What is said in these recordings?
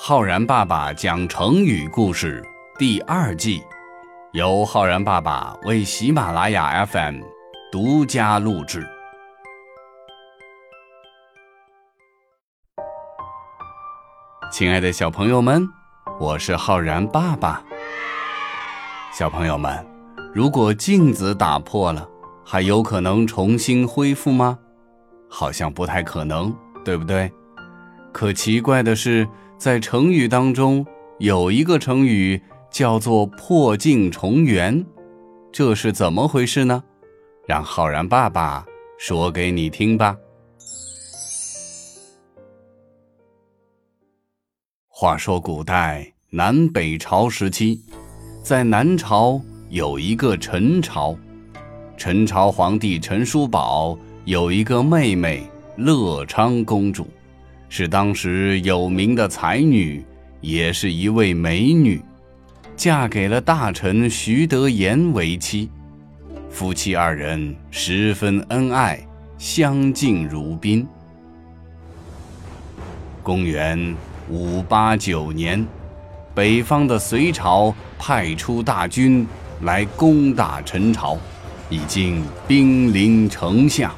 浩然爸爸讲成语故事第二季，由浩然爸爸为喜马拉雅 FM 独家录制。亲爱的小朋友们，我是浩然爸爸。小朋友们，如果镜子打破了，还有可能重新恢复吗？好像不太可能，对不对？可奇怪的是，在成语当中有一个成语叫做“破镜重圆”，这是怎么回事呢？让浩然爸爸说给你听吧。话说古代南北朝时期，在南朝有一个陈朝，陈朝皇帝陈叔宝有一个妹妹乐昌公主。是当时有名的才女，也是一位美女，嫁给了大臣徐德言为妻。夫妻二人十分恩爱，相敬如宾。公元五八九年，北方的隋朝派出大军来攻打陈朝，已经兵临城下，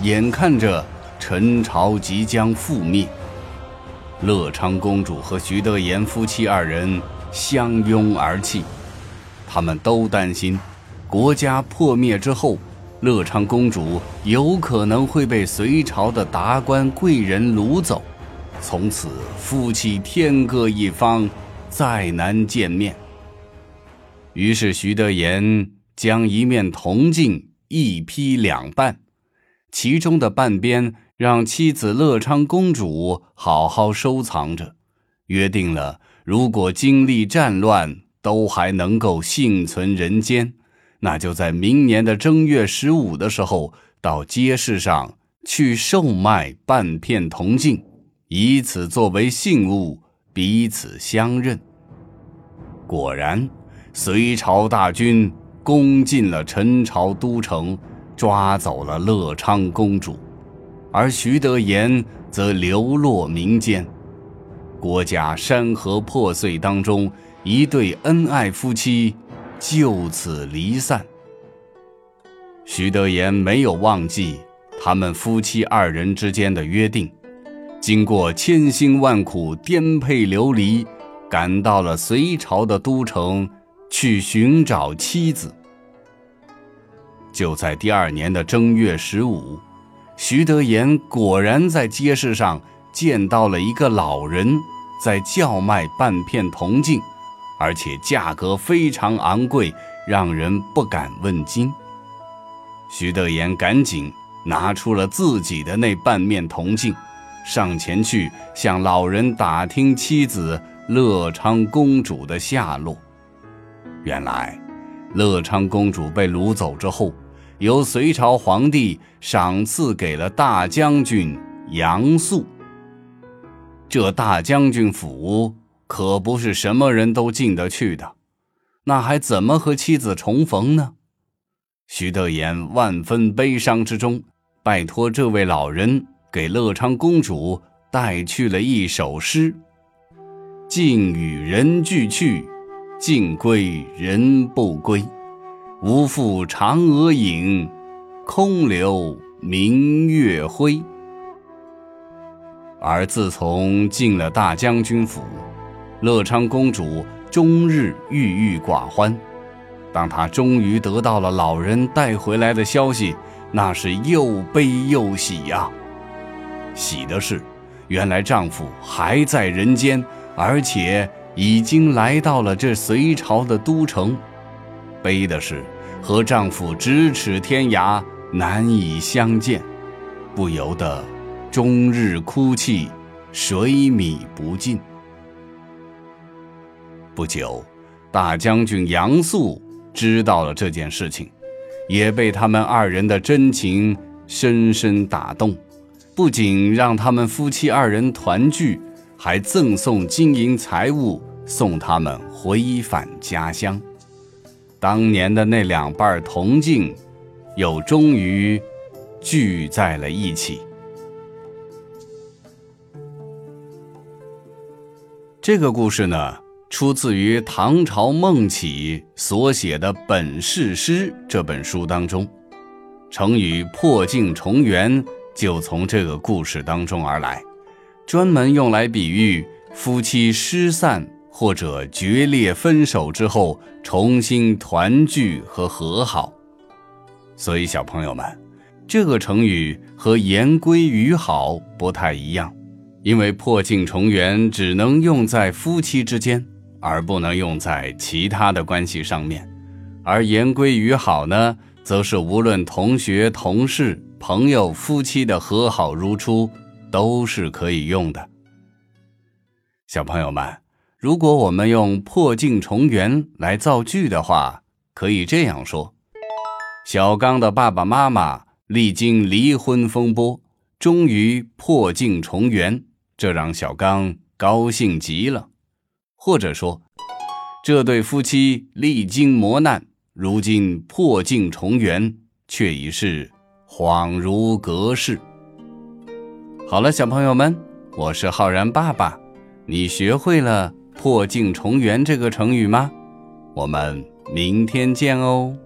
眼看着。陈朝即将覆灭，乐昌公主和徐德言夫妻二人相拥而泣。他们都担心，国家破灭之后，乐昌公主有可能会被隋朝的达官贵人掳走，从此夫妻天各一方，再难见面。于是徐德言将一面铜镜一劈两半，其中的半边。让妻子乐昌公主好好收藏着，约定了，如果经历战乱都还能够幸存人间，那就在明年的正月十五的时候到街市上去售卖半片铜镜，以此作为信物，彼此相认。果然，隋朝大军攻进了陈朝都城，抓走了乐昌公主。而徐德言则流落民间，国家山河破碎当中，一对恩爱夫妻就此离散。徐德言没有忘记他们夫妻二人之间的约定，经过千辛万苦，颠沛流离，赶到了隋朝的都城去寻找妻子。就在第二年的正月十五。徐德言果然在街市上见到了一个老人，在叫卖半片铜镜，而且价格非常昂贵，让人不敢问津。徐德言赶紧拿出了自己的那半面铜镜，上前去向老人打听妻子乐昌公主的下落。原来，乐昌公主被掳走之后。由隋朝皇帝赏赐给了大将军杨素。这大将军府可不是什么人都进得去的，那还怎么和妻子重逢呢？徐德言万分悲伤之中，拜托这位老人给乐昌公主带去了一首诗：“尽与人俱去，尽归人不归。”无复嫦娥影，空留明月辉。而自从进了大将军府，乐昌公主终日郁郁寡欢。当她终于得到了老人带回来的消息，那是又悲又喜呀。喜的是，原来丈夫还在人间，而且已经来到了这隋朝的都城。悲的是，和丈夫咫尺天涯，难以相见，不由得终日哭泣，水米不进。不久，大将军杨素知道了这件事情，也被他们二人的真情深深打动，不仅让他们夫妻二人团聚，还赠送金银财物，送他们回返家乡。当年的那两瓣铜镜，又终于聚在了一起。这个故事呢，出自于唐朝孟起所写的《本事诗》这本书当中。成语“破镜重圆”就从这个故事当中而来，专门用来比喻夫妻失散或者决裂分手之后重新团聚和和好。所以，小朋友们，这个成语和“言归于好”不太一样，因为“破镜重圆”只能用在夫妻之间，而不能用在其他的关系上面，而“言归于好”呢？则是无论同学、同事、朋友、夫妻的和好如初，都是可以用的。小朋友们，如果我们用“破镜重圆”来造句的话，可以这样说：小刚的爸爸妈妈历经离婚风波，终于破镜重圆，这让小刚高兴极了。或者说，这对夫妻历经磨难。如今破镜重圆，却已是恍如隔世。好了，小朋友们，我是浩然爸爸，你学会了“破镜重圆”这个成语吗？我们明天见哦。